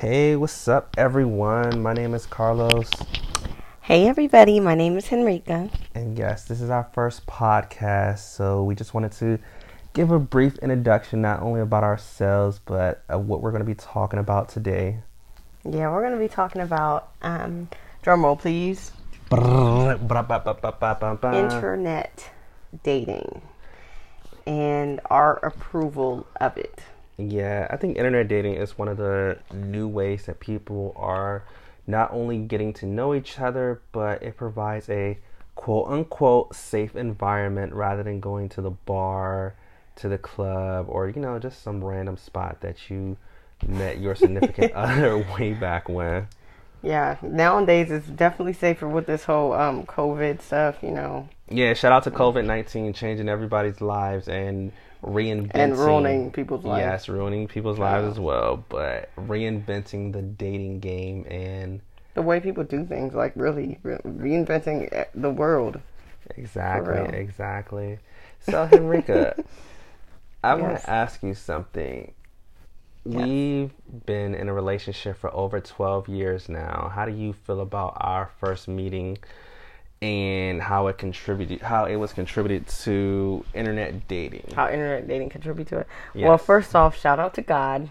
Hey, what's up, everyone? My name is Carlos. Hey, everybody. My name is Henrika. And yes, this is our first podcast. So we just wanted to give a brief introduction, not only about ourselves, but of what we're going to be talking about today. Yeah, we're going to be talking about, um, drum roll, please, internet dating and our approval of it. Yeah, I think internet dating is one of the new ways that people are not only getting to know each other, but it provides a quote unquote safe environment rather than going to the bar, to the club, or you know, just some random spot that you met your significant other way back when. Yeah, nowadays it's definitely safer with this whole um, COVID stuff, you know. Yeah, shout out to COVID 19 changing everybody's lives and reinventing and ruining people's lives. Yes, ruining people's lives as well, but reinventing the dating game and the way people do things, like really re- reinventing eh, the world. Exactly, exactly. So, Henrika, I yes. want to ask you something. Yes. We've been in a relationship for over 12 years now. How do you feel about our first meeting? And how it contributed how it was contributed to internet dating. How internet dating contributed to it. Yes. well first off shout out to god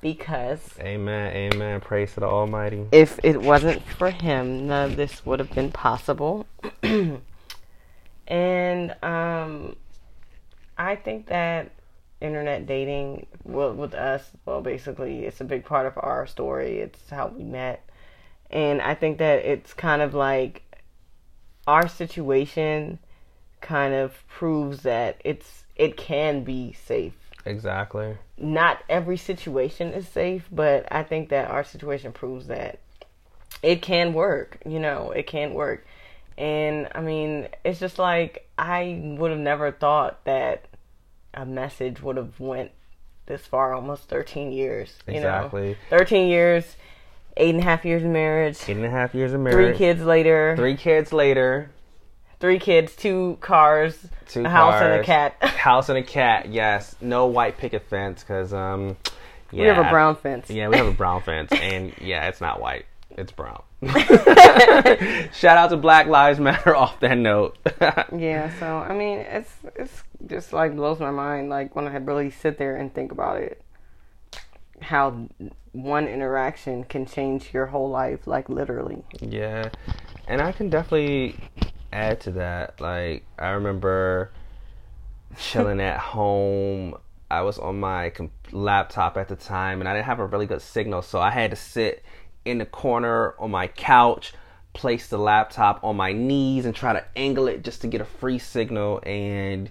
because amen amen. Praise to the almighty. if it wasn't for him none of this would have been possible. And um i think that internet dating well, with us well basically it's a big part of our story. It's how we met. And i think that it's kind of like our situation kind of proves that it's it can be safe. Exactly. Not every situation is safe, but I think that our situation proves that it can work. You know, it can work. And I mean, it's just like I would have never thought that a message would have went this far, almost 13 years. Exactly. You know, 13 years eight and a half years of marriage. Eight and a half years of marriage. Three kids later. Three kids later. Three kids, two cars, two a cars, house and a cat. house and a cat. Yes, no white picket fence because um, yeah, we have a brown fence. Yeah, we have a brown fence, and yeah, it's not white. It's brown. Shout out to Black Lives Matter off that note. yeah, so I mean, it's it's just like blows my mind. Like when I really sit there and think about it, how one interaction can change your whole life, like literally. Yeah, and I can definitely add to that. Like I remember chilling at home. I was on my laptop at the time, and I didn't have a really good signal, so I had to sit in the corner on my couch, place the laptop on my knees, and try to angle it just to get a free signal. And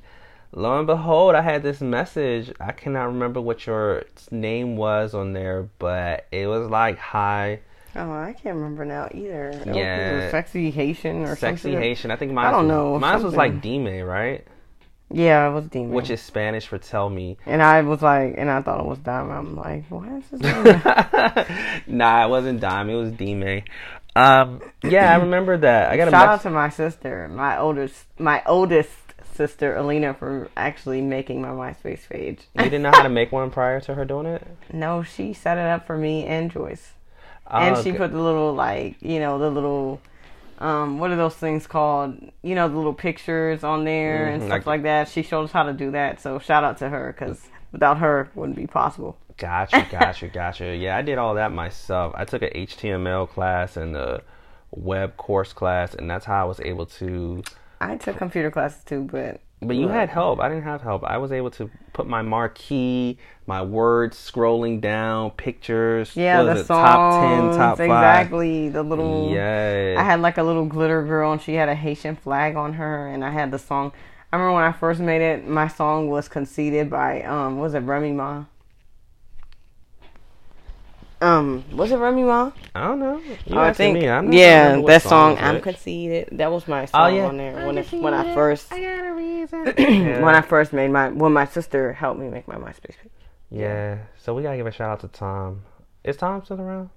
lo and behold, I had this message. I cannot remember what your name was on there, but it was like, hi. Oh, I can't remember now either. Yeah, sexy Haitian or sexy something. Haitian. I think mine. I don't was, know. Mine was like Dime, right? Yeah, it was Dime. Which is Spanish for tell me. And I was like, and I thought it was Dime. I'm like, what is this? nah, it wasn't Dime. It was Dime. Um, yeah, I remember that. I got shout out to my sister, my oldest, my oldest sister Alina for actually making my MySpace page. you didn't know how to make one prior to her doing it? No, she set it up for me and Joyce. Oh, and she okay. put the little like, you know, the little um, what are those things called? You know, the little pictures on there mm-hmm. and stuff like, like, that. She showed us how to do that. So shout out to her because without her, it wouldn't be possible. Gotcha, gotcha, gotcha. Yeah, I did all that myself. I took an HTML class and a web course class, and that's how I was able to I took computer classes too, but but you had help. I didn't have help. I was able to put my marquee, my words scrolling down, pictures. Yeah, the songs, top ten, top five. Exactly. The little. Yeah. I had like a little glitter girl, and she had a Haitian flag on her, and I had the song. I remember when I first made it, my song was Conceited by um, was it Remy Ma? Um, was it Remy Ma? I don't know. You I think me. I'm yeah, that song "I'm Conceited." That was my song oh, yeah. on there when it, when I first I got a reason yeah. when I first made my when my sister helped me make my MySpace page. Yeah. yeah. So we gotta give a shout out to Tom. Is Tom still around?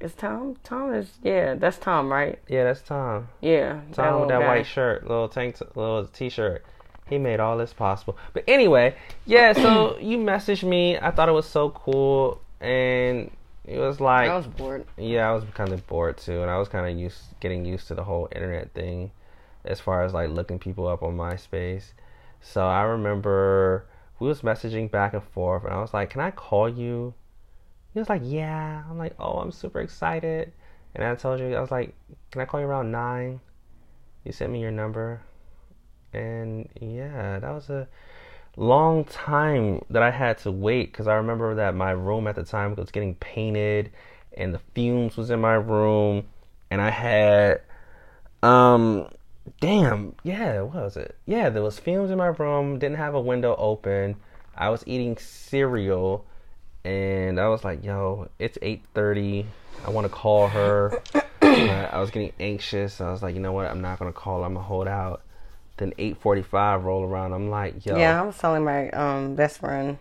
Is Tom? Tom is yeah. That's Tom, right? Yeah, that's Tom. Yeah. Tom with that guy. white shirt, little tank, t- little t-shirt. He made all this possible. But anyway, yeah. So you messaged me. I thought it was so cool and It was like I was bored. yeah, I was kind of bored too, and I was kind of used getting used to the whole internet thing, as far as like looking people up on MySpace. So I remember we was messaging back and forth, and I was like, "Can I call you?" He was like, "Yeah." I'm like, "Oh, I'm super excited," and I told you I was like, "Can I call you around nine? You sent me your number, and yeah, that was a long time that I had to wait because I remember that my room at the time was getting painted and the fumes was in my room and I had um damn yeah what was it? Yeah there was fumes in my room didn't have a window open. I was eating cereal and I was like yo it's 8:30 I want to call her. I was getting anxious. I was like you know what? I'm not going to call I'm going to hold out then 8:45 roll around. I'm like, yo. Yeah, I was telling my um best friend.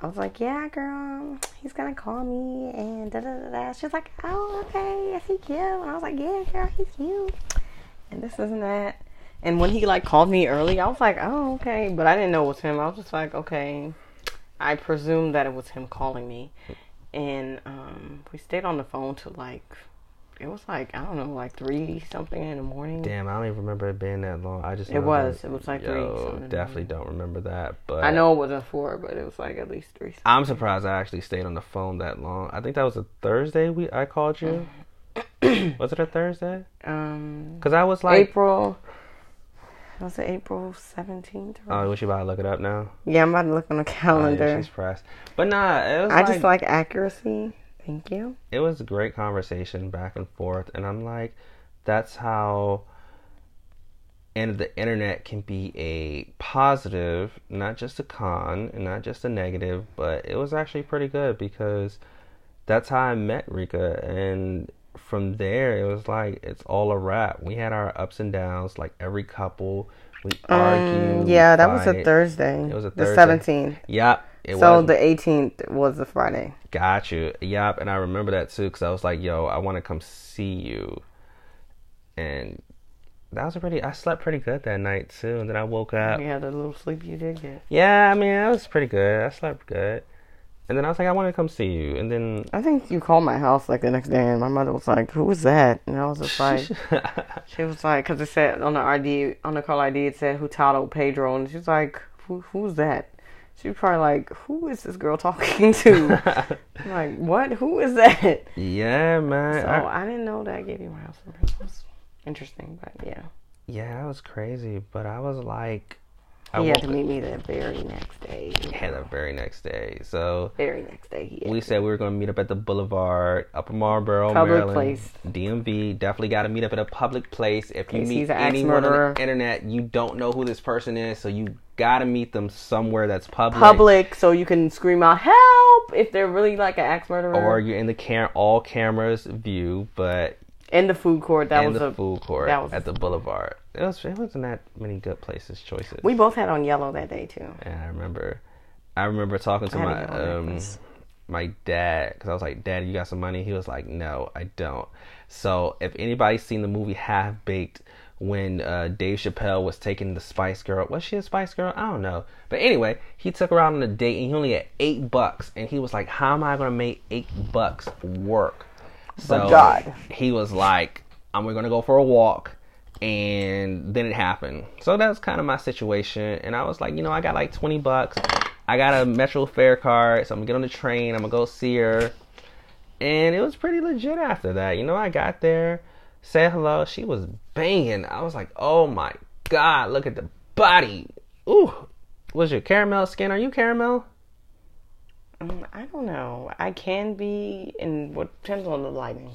I was like, yeah, girl, he's gonna call me and da da da da. She like, oh, okay, is he cute? And I was like, yeah, girl, he's cute. And this isn't that. And when he like called me early, I was like, oh, okay, but I didn't know it was him. I was just like, okay. I presumed that it was him calling me, and um, we stayed on the phone till like it was like I don't know, like three something in the morning. Damn, I don't even remember it being that long. I just It was. It was like three Yo, something definitely don't remember that. But I know it wasn't four, but it was like at least three. I'm surprised I actually stayed on the phone that long. I think that was a Thursday. We I called you. was it a Thursday? Um, Because I was like, April. Was it April seventeenth? oh, was you about to look it up now? yeah, I'm about to look on the Oh, yeah, calendar. she's pressed. But nah, it was I like, just like accuracy. Thank you. it was a great conversation back and forth, and I'm like, that's how. And the internet can be a positive, not just a con, and not just a negative, but it was actually pretty good because that's how I met Rika, and from there it was like it's all a wrap. We had our ups and downs, like every couple. We. Um, yeah, that was a. Thursday. It was a Thursday. The seventeenth. Yep. It So was. the eighteenth was the Friday. Got you. Yep. And I remember that too because I was like, yo, I want to come see you. And that was a pretty, I slept pretty good that night too. And then I woke up. Yeah, the little sleep you did get. Yeah, I mean, that was pretty good. I slept good. And then I was like, I want to come see you. And then. I think you called my house like the next day, and my mother was like, "Who was that?" And I was just like, she was like, because it said on the ID, on the call ID, it said Hurtado Pedro, and she's like, Who, "Who's that?" She probably like, "Who is this girl talking to?" Like, what? Who is that? yeah, man. So I- I didn't know that I gave you my house. It was interesting, but yeah, yeah, that was crazy. But I was like, I he had to meet me the very next day. Yeah, the very next day. So Very next day, we said we were going to meet up at the Boulevard, Upper Marlboro, Public Maryland, place. DMV. Definitely got to meet up at a public place. If you meet he's an axe anyone on the internet, you don't know who this person is, so you got to meet them somewhere that's public. public, so you can scream out "help" if they're really like an axe murderer. Or you're in the cam- all cameras view, but in the food court. That was the a food court that was- at the Boulevard. It was it wasn't that many good places choices. We both had on yellow that day too. And I remember, I remember talking to my um, my dad because I was like, "Dad, you got some money?" He was like, "No, I don't." So if anybody's seen the movie Half Baked, when uh, Dave Chappelle was taking the Spice Girl, was she a Spice Girl? I don't know. But anyway, he took her out on a date and he only had eight bucks, and he was like, "How am I gonna make eight bucks work?" So God. he was like, "I'm gonna go for a walk." and then it happened. So that was kind of my situation. And I was like, you know, I got like 20 bucks. I got a Metro fare card, so I'm gonna get on the train. I'm gonna go see her. And it was pretty legit after that. You know, I got there, said hello. She was banging. I was like, oh my god, look at the body. Ooh, was your caramel skin? Are you caramel? Mm, I don't know. I can be, and what depends on the lighting.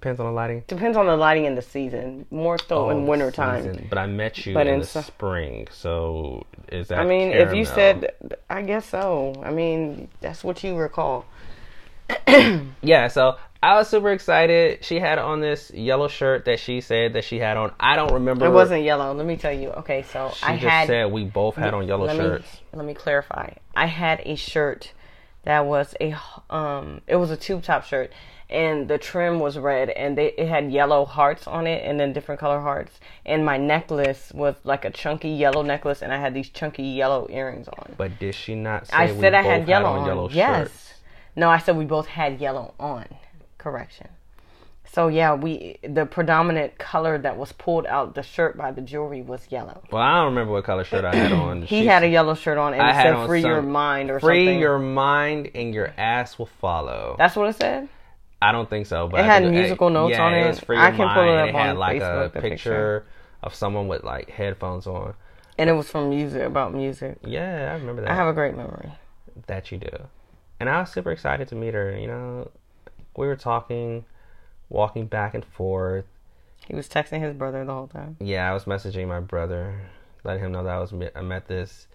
Depends on the lighting. Depends on the lighting in the season. More so in Oh, winter time. season. But I met you But in in the su- spring, so is that? I mean, if you said, I guess so. I mean, that's what you recall. yeah, so I was super excited. She had on this yellow shirt that she said that she had on. I don't remember. It wasn't yellow. Let me tell you. Okay, so She I just had. said we both had on yellow let shirts. Me, let me clarify. I had a shirt that was a um. It was a tube top shirt, and the trim was red, and they it had yellow hearts on it, and then different color hearts. And my necklace was like a chunky yellow necklace, and I had these chunky yellow earrings on. But did she not say I we said I both had yellow on on. yellow yes. shirts? No, I said we both had yellow on. Correction. So yeah, we the predominant color that was pulled out the shirt by the jewelry was yellow. Well, I don't remember what color shirt I had on. He had a yellow shirt on and I it said "Free your mind" or free something. your mind and your ass will follow. That's what it said. I don't think so, but It I had musical notes yeah, on it. it. free I can pull it up It had on like Facebook, a the picture, picture. of someone with like headphones on. And it was from music about music. Yeah, I remember that. I have a great memory. that you do. And I was super excited to meet her. You know, we were talking, walking back and forth. He was texting his brother the whole time. Yeah, I was messaging my brother, letting him know that I was I met this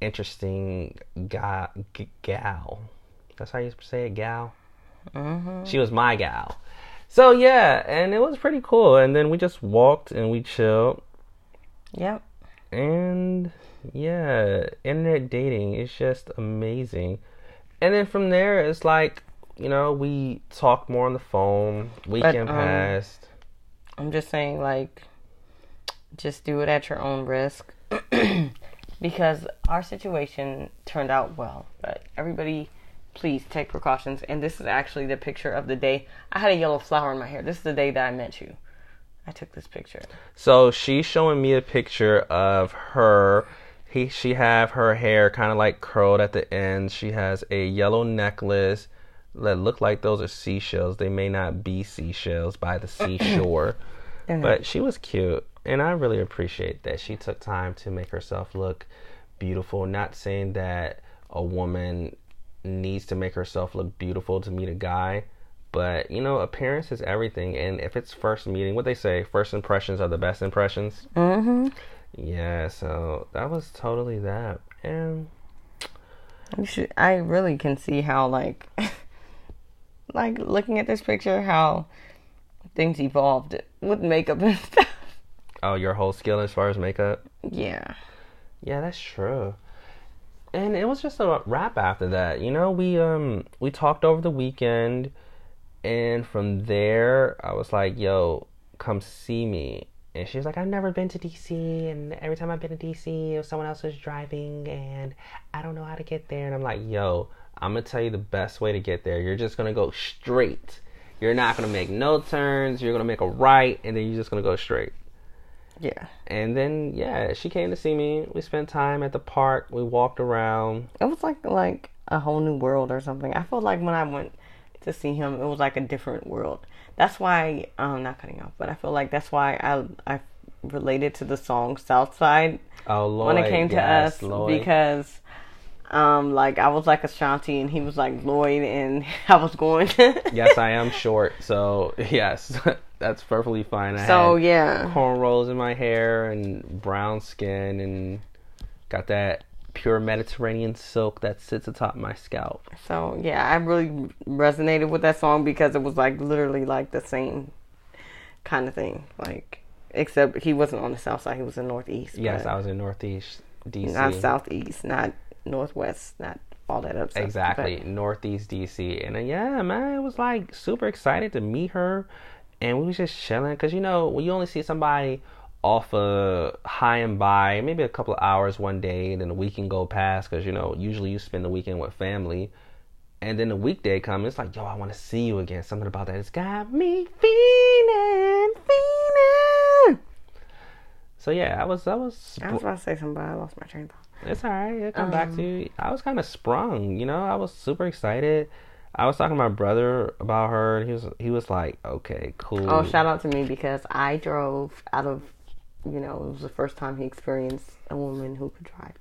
interesting guy, g- gal. That's how you say it, gal. Mm-hmm. She was my gal. So yeah, and it was pretty cool. And then we just walked and we chilled. Yep. And yeah, internet dating is just amazing. And then from there, it's like, you know, we talked more on the phone. Weekend um, passed. I'm just saying, like, just do it at your own risk. because our situation turned out well. But everybody, please take precautions. And this is actually the picture of the day. I had a yellow flower in my hair. This is the day that I met you. I took this picture. So she's showing me a picture of her. He, she have her hair kind of like curled at the ends. She has a yellow necklace that look like those are seashells. They may not be seashells by the seashore, but she was cute, and I really appreciate that she took time to make herself look beautiful. Not saying that a woman needs to make herself look beautiful to meet a guy, but you know, appearance is everything. And if it's first meeting, what they say, first impressions are the best impressions. Mm-hmm. Yeah, so that was totally that. And should. I really can see how like, like looking at this picture, how things evolved with makeup and stuff. oh, your whole skill as far as makeup. Yeah. Yeah, that's true. And it was just a wrap after that. You know, we um we talked over the weekend and from there I was like, "Yo, come see me." And she's like, "I've never been to DC and every time I've been to DC, it was someone else was driving and I don't know how to get there." And I'm like, "Yo, I'm going to tell you the best way to get there. You're just going to go straight. You're not going to make no turns. You're going to make a right and then you're just going to go straight." Yeah. And then yeah, she came to see me. We spent time at the park. We walked around. It was like like a whole new world or something. I felt like when I went to see him, it was like a different world. That's why um not cutting off, but I feel like that's why I I related to the song Southside Oh Lloyd, when it came to yes, us Lloyd. because um like I was like Ashanti and he was like Lloyd and I was going yes, I am short, so yes, that's perfectly fine. I So had yeah. cornrows in my hair and brown skin, and got that pure Mediterranean silk that sits atop my scalp. So yeah, I really resonated with that song because it was like literally like the same kind of thing. Like except he wasn't on the south side, he was in northeast. Yes, I was in Northeast DC. not southeast, not northwest, not all that up. Exactly, But Northeast DC, and uh, yeah, man, it was like super excited to meet her, and we was just chilling because you know when you only see somebody off a high and by, maybe a couple of hours one day, and then the weekend go past because you know usually you spend the weekend with family, and then the weekday comes, it's like yo, I want to see you again. Something about that, it's got me feeling, feeling. So yeah, I was, I was, I was about to say something, but I lost my train of thought. It's all right. It'll come back Um, to you. I was kind of sprung, you know. I was super excited. I was talking to my brother about her, and he was he was like, "Okay, cool." Oh, shout out to me because I drove out of, you know, it was the first time he experienced a woman who could drive,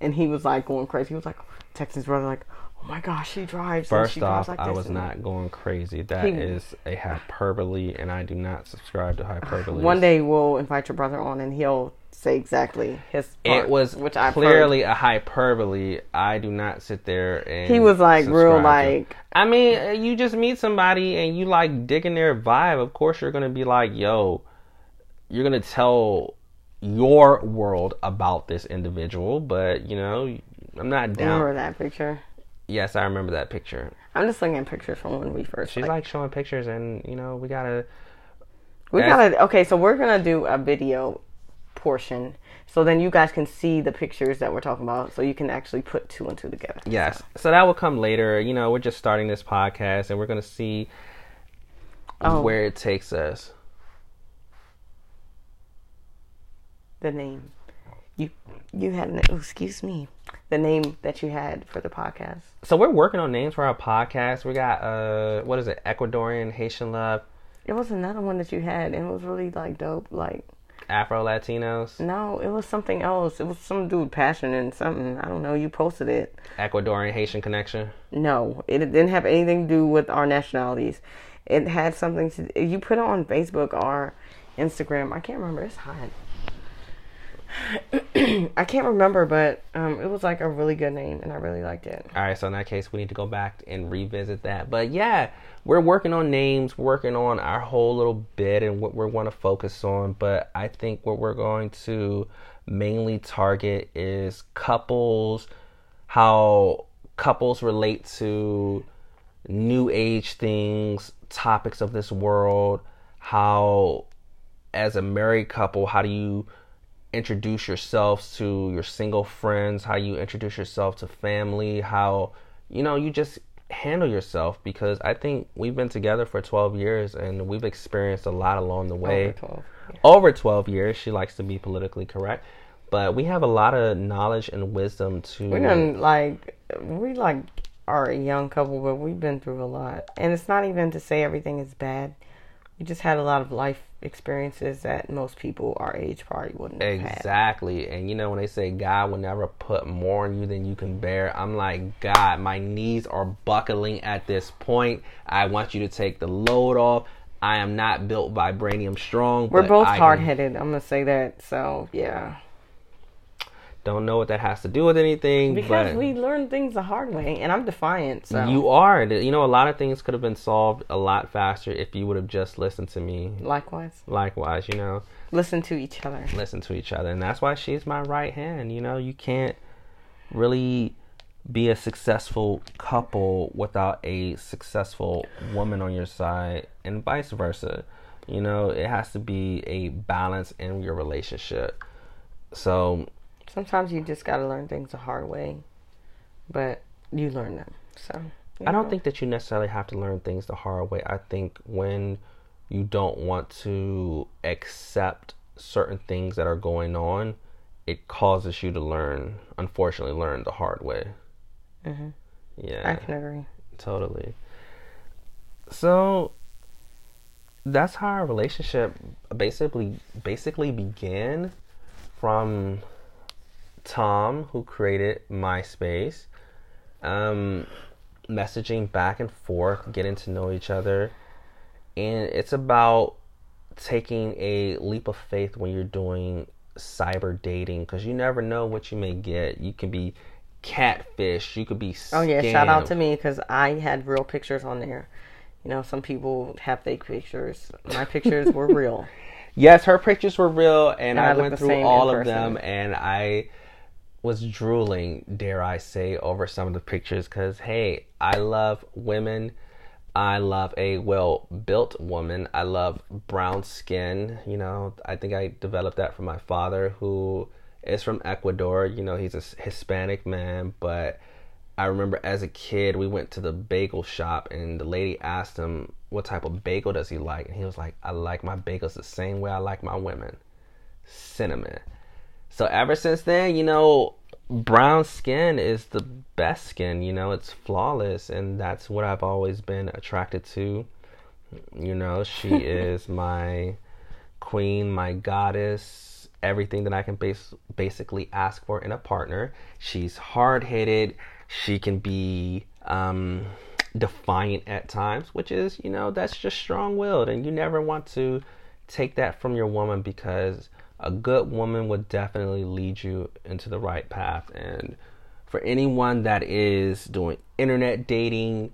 and he was like going crazy. He was like texting his brother like, "Oh my gosh, she drives." and First she drives off, like I this," was not going crazy. That He- is a hyperbole, and I do not subscribe to hyperbole. One day we'll invite your brother on, and he'll say exactly his. Part, it was which I clearly a hyperbole. I do not sit there and. He was like real like I mean, uh, you just meet somebody and you like digging their vibe. Of course, you're gonna be like, "Yo," you're gonna tell your world about this individual. But you know, I'm not down. remember that picture. Yes, I remember that picture. I'm just looking at pictures from when we first. She's like, like showing pictures, and you know, we gotta. we gotta. Okay, so we're gonna do a video portion. So then you guys can see the pictures that we're talking about, so you can actually put two and two together. Yes. So that will come later. You know, we're just starting this podcast and we're to see Oh. where it takes us. The name you you had. An, oh, excuse me. The name that you had for the podcast. So we're working on names for our podcast. We got uh what is it? Ecuadorian Haitian love, It was another one that you had, and it was really like dope. Like Afro Latinos, no, it was something else. It was some dude passion and something. I don't know. You posted it. Ecuadorian Haitian connection. No, it didn't have anything to do with our nationalities. It had something to. You put it on Facebook or Instagram. I can't remember. It's hot. I can't remember, but um, it was like a really good name, and I really liked it. All right, so in that case, we need to go back and revisit that. But yeah, we're working on names, working on our whole little bit and what we're going to focus on. But I think what we're going to mainly target is couples, how couples relate to new age things, topics of this world, how as a married couple, how do you introduce yourselves to your single friends, how you introduce yourself to family, how you know you just handle yourself because I think we've been together for 12 years and we've experienced a lot along the way. Over 12. Yeah. Over 12 years, she likes to be politically correct, but we have a lot of knowledge and wisdom to We like we like are a young couple, but we've been through a lot, and it's not even to say everything is bad. We just had a lot of life experiences that most people our age probably wouldn't had. Exactly. And you know, when they say God will never put more on you than you can bear, I'm like, God, my knees are buckling at this point. I want you to take the load off. I am not built vibranium strong. We're but both I hard headed. I'm gonna say that. So yeah, Don't know what that has to do with anything. because we learn things the hard way, and I'm defiant. So you are. You know, a lot of things could have been solved a lot faster if you would have just listened to me. likewise, Likewise, you know. listen to each other. listen to each other and that's why she's my right hand you know you can't really be a successful couple without a successful woman on your side and vice versa you know it has to be a balance in your relationship so Sometimes you just gotta learn things the hard way, but you learn them. So I don't think that you necessarily have to learn things the hard way. I think when you don't want to accept certain things that are going on, it causes you to learn, unfortunately, learn the hard way. Mhm. Yeah, I can agree. totally. So that's how our relationship basically basically began from Tom, who created MySpace, um, messaging back and forth, getting to know each other, and it's about taking a leap of faith when you're doing cyber dating because you never know what you may get. You can be catfish. You could be. Oh yeah, shout out to me because I had real pictures on there. You know, some people have fake pictures. My pictures were real. Yes, her pictures were real, and And I, I went through all of them, and I was drooling, dare I say, over some of the pictures because, hey, I love women. I love a well built woman. I love brown skin. You know, I think I developed that from my father, who is from Ecuador. You know, he's a Hispanic man, but I remember as a kid, we went to the bagel shop, and the lady asked him what type of bagel does he like, and he was like, "I like my bagels the same way I like my women, cinnamon." So ever since then, you know, brown skin is the best skin. You know, it's flawless, and that's what I've always been attracted to. You know, she is my queen, my goddess, everything that I can base, basically ask for in a partner. She's hard headed. She can be um, defiant at times, which is, you know, that's just strong willed. And you never want to take that from your woman because a good woman would definitely lead you into the right path. And for anyone that is doing internet dating,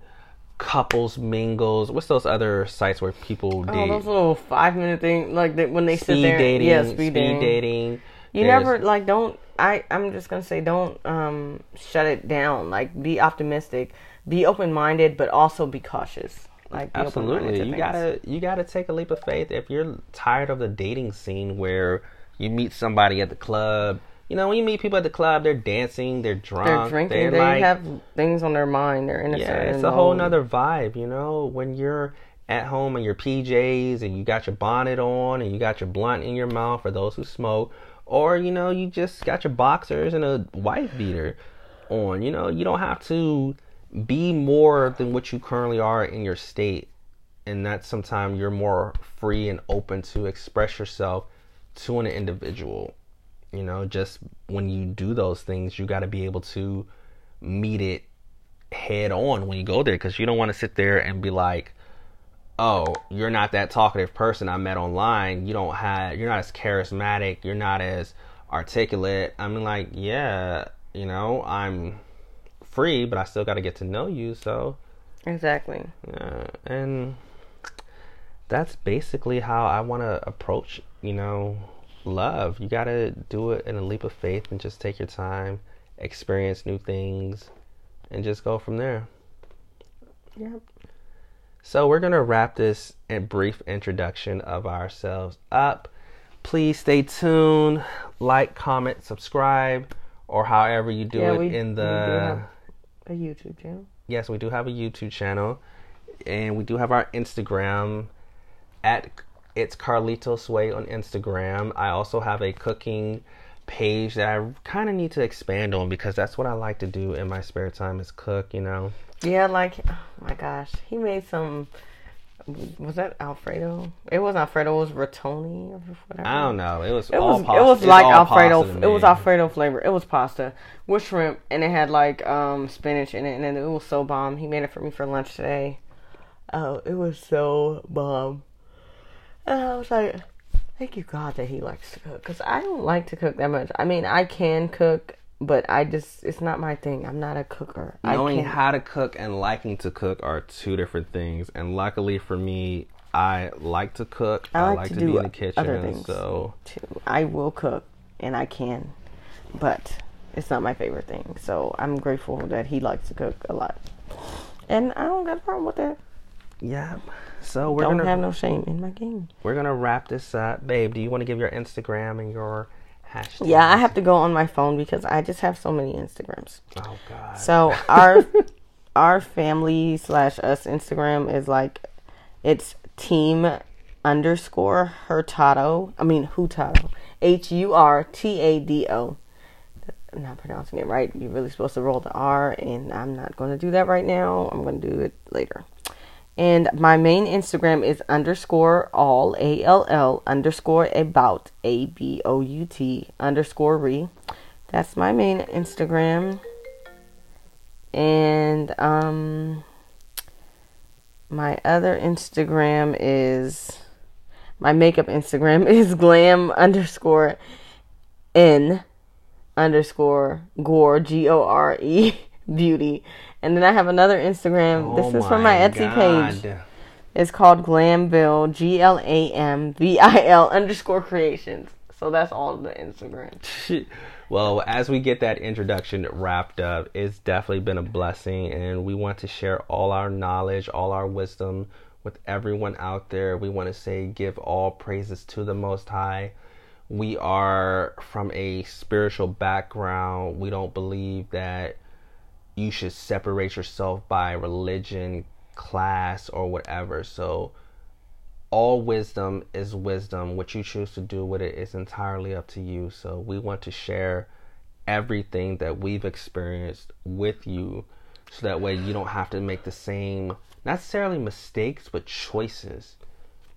couples mingles, what's those other sites where people Oh, those little five minute thing, like they, when they sit speed there. dating, yeah, speed, speed, dating. dating. You There's- never like don't. I I'm just gonna say don't um shut it down. Like be optimistic, be open minded, but also be cautious. Like Absolutely, to you gotta you gotta take a leap of faith if you're tired of the dating scene where you meet somebody at the club. You know, when you meet people at the club, they're dancing, they're drunk, They're drinking. they're they like, have things on their mind. They're innocent. yeah, it's a whole nother vibe, you know. When you're at home in your PJs and you got your bonnet on and you got your blunt in your mouth for those who smoke, or you know, you just got your boxers and a wife beater on. You know, you don't have to be more than what you currently are in your state, and that sometimes you're more free and open to express yourself to an individual. You know, just when you do those things, you got to be able to meet it head on when you go there because you don't want to sit there and be like, oh, you're not that talkative person I met online. You don't have, you're not as charismatic. You're not as articulate. I mean, like, yeah, you know, I'm free, but I still got to get to know you. So, Exactly. yeah, and that's basically how I want to approach, you know, love. You got to do it in a leap of faith and just take your time, experience new things, and just go from there. Yep. So we're gonna wrap this brief introduction of ourselves up. Please stay tuned, like, comment, subscribe, or however you do Yeah, it we- in the. A YouTube channel. yes, we do have a YouTube channel, and we do have our Instagram at it's Carlito Sway on Instagram. I also have a cooking page that I kind of need to expand on because that's what I like to do in my spare time is cook. You know. Yeah, like oh my gosh, he made some. Was that Alfredo? It was Alfredo. It was Rotoni or whatever. I don't know. It was It all was pasta. it was like Alfredo. It was. Alfredo flavor. It was pasta with shrimp, and it had like um spinach in it, and it was so bomb. He made it for me for lunch today. Oh, it was so bomb. And I was like, thank you God that he likes to cook, because I don't like to cook that much. I mean, I can cook, but I just it's not my thing. I'm not a cooker. Knowing how to cook and liking to cook are two different things. And luckily for me, I like to cook. I I like like, to to, be in the kitchen. So too. I will cook and I can, but it's not my favorite thing. So I'm grateful that he likes to cook a lot, and I don't got a problem with that. yeah. So we're don't gonna have no shame in my game. we're gonna wrap this up, babe. Do you want to give your Instagram and your Yeah, I have to go on my phone because I just have so many Instagrams. Oh God. So our our family slash us Instagram is like it's team underscore hurtado. I mean hurtado. H U R T A D O. I'm not pronouncing it right. You're really supposed to roll the R, and I'm not going to do that right now. I'm going to do it later. And my main Instagram is underscore all A L L underscore about A B O U T underscore re. That's my main Instagram. And um my other Instagram is my makeup Instagram is glam underscore n underscore gore G O R E beauty. And then I have another Instagram. Oh this is from my Etsy page. It's called Glamville G L A M V I L underscore creations. So that's all the Instagram. well, as we get that introduction wrapped up, it's definitely been a blessing, and we want to share all our knowledge, all our wisdom with everyone out there. We want to say, give all praises to the Most High. We are from a spiritual background. We don't believe that you should separate yourself by religion, class, or whatever. So, all wisdom is wisdom. What you choose to do with it is entirely up to you. So we want to share everything that we've experienced with you so that way you don't have to make the same not necessarily mistakes but choices.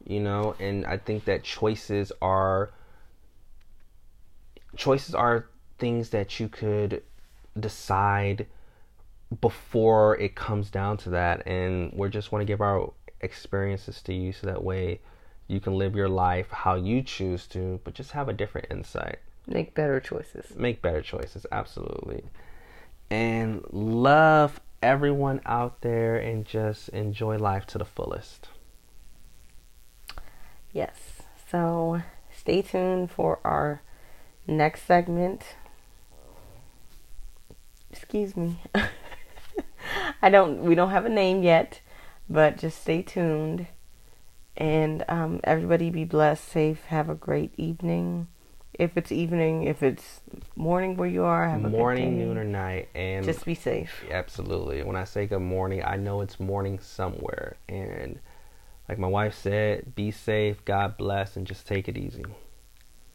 You know, and I think that choices are choices are things that you could decide before it comes down to that and we just want to give our experiences to you so that way you can live your life how you choose to but just have a different insight Make better choices. make better choices absolutely and love everyone out there and just enjoy life to the fullest Yes. So stay tuned for our next segment. Excuse me. I don't we don't have a name yet, but just stay tuned. And um, everybody be blessed, safe, have a great evening. if it's evening, if it's morning where you are, have a morning, noon, or night, and just be safe. Absolutely. When I say good morning, I know it's morning somewhere, and like my wife said, be safe, God bless, and just take it easy.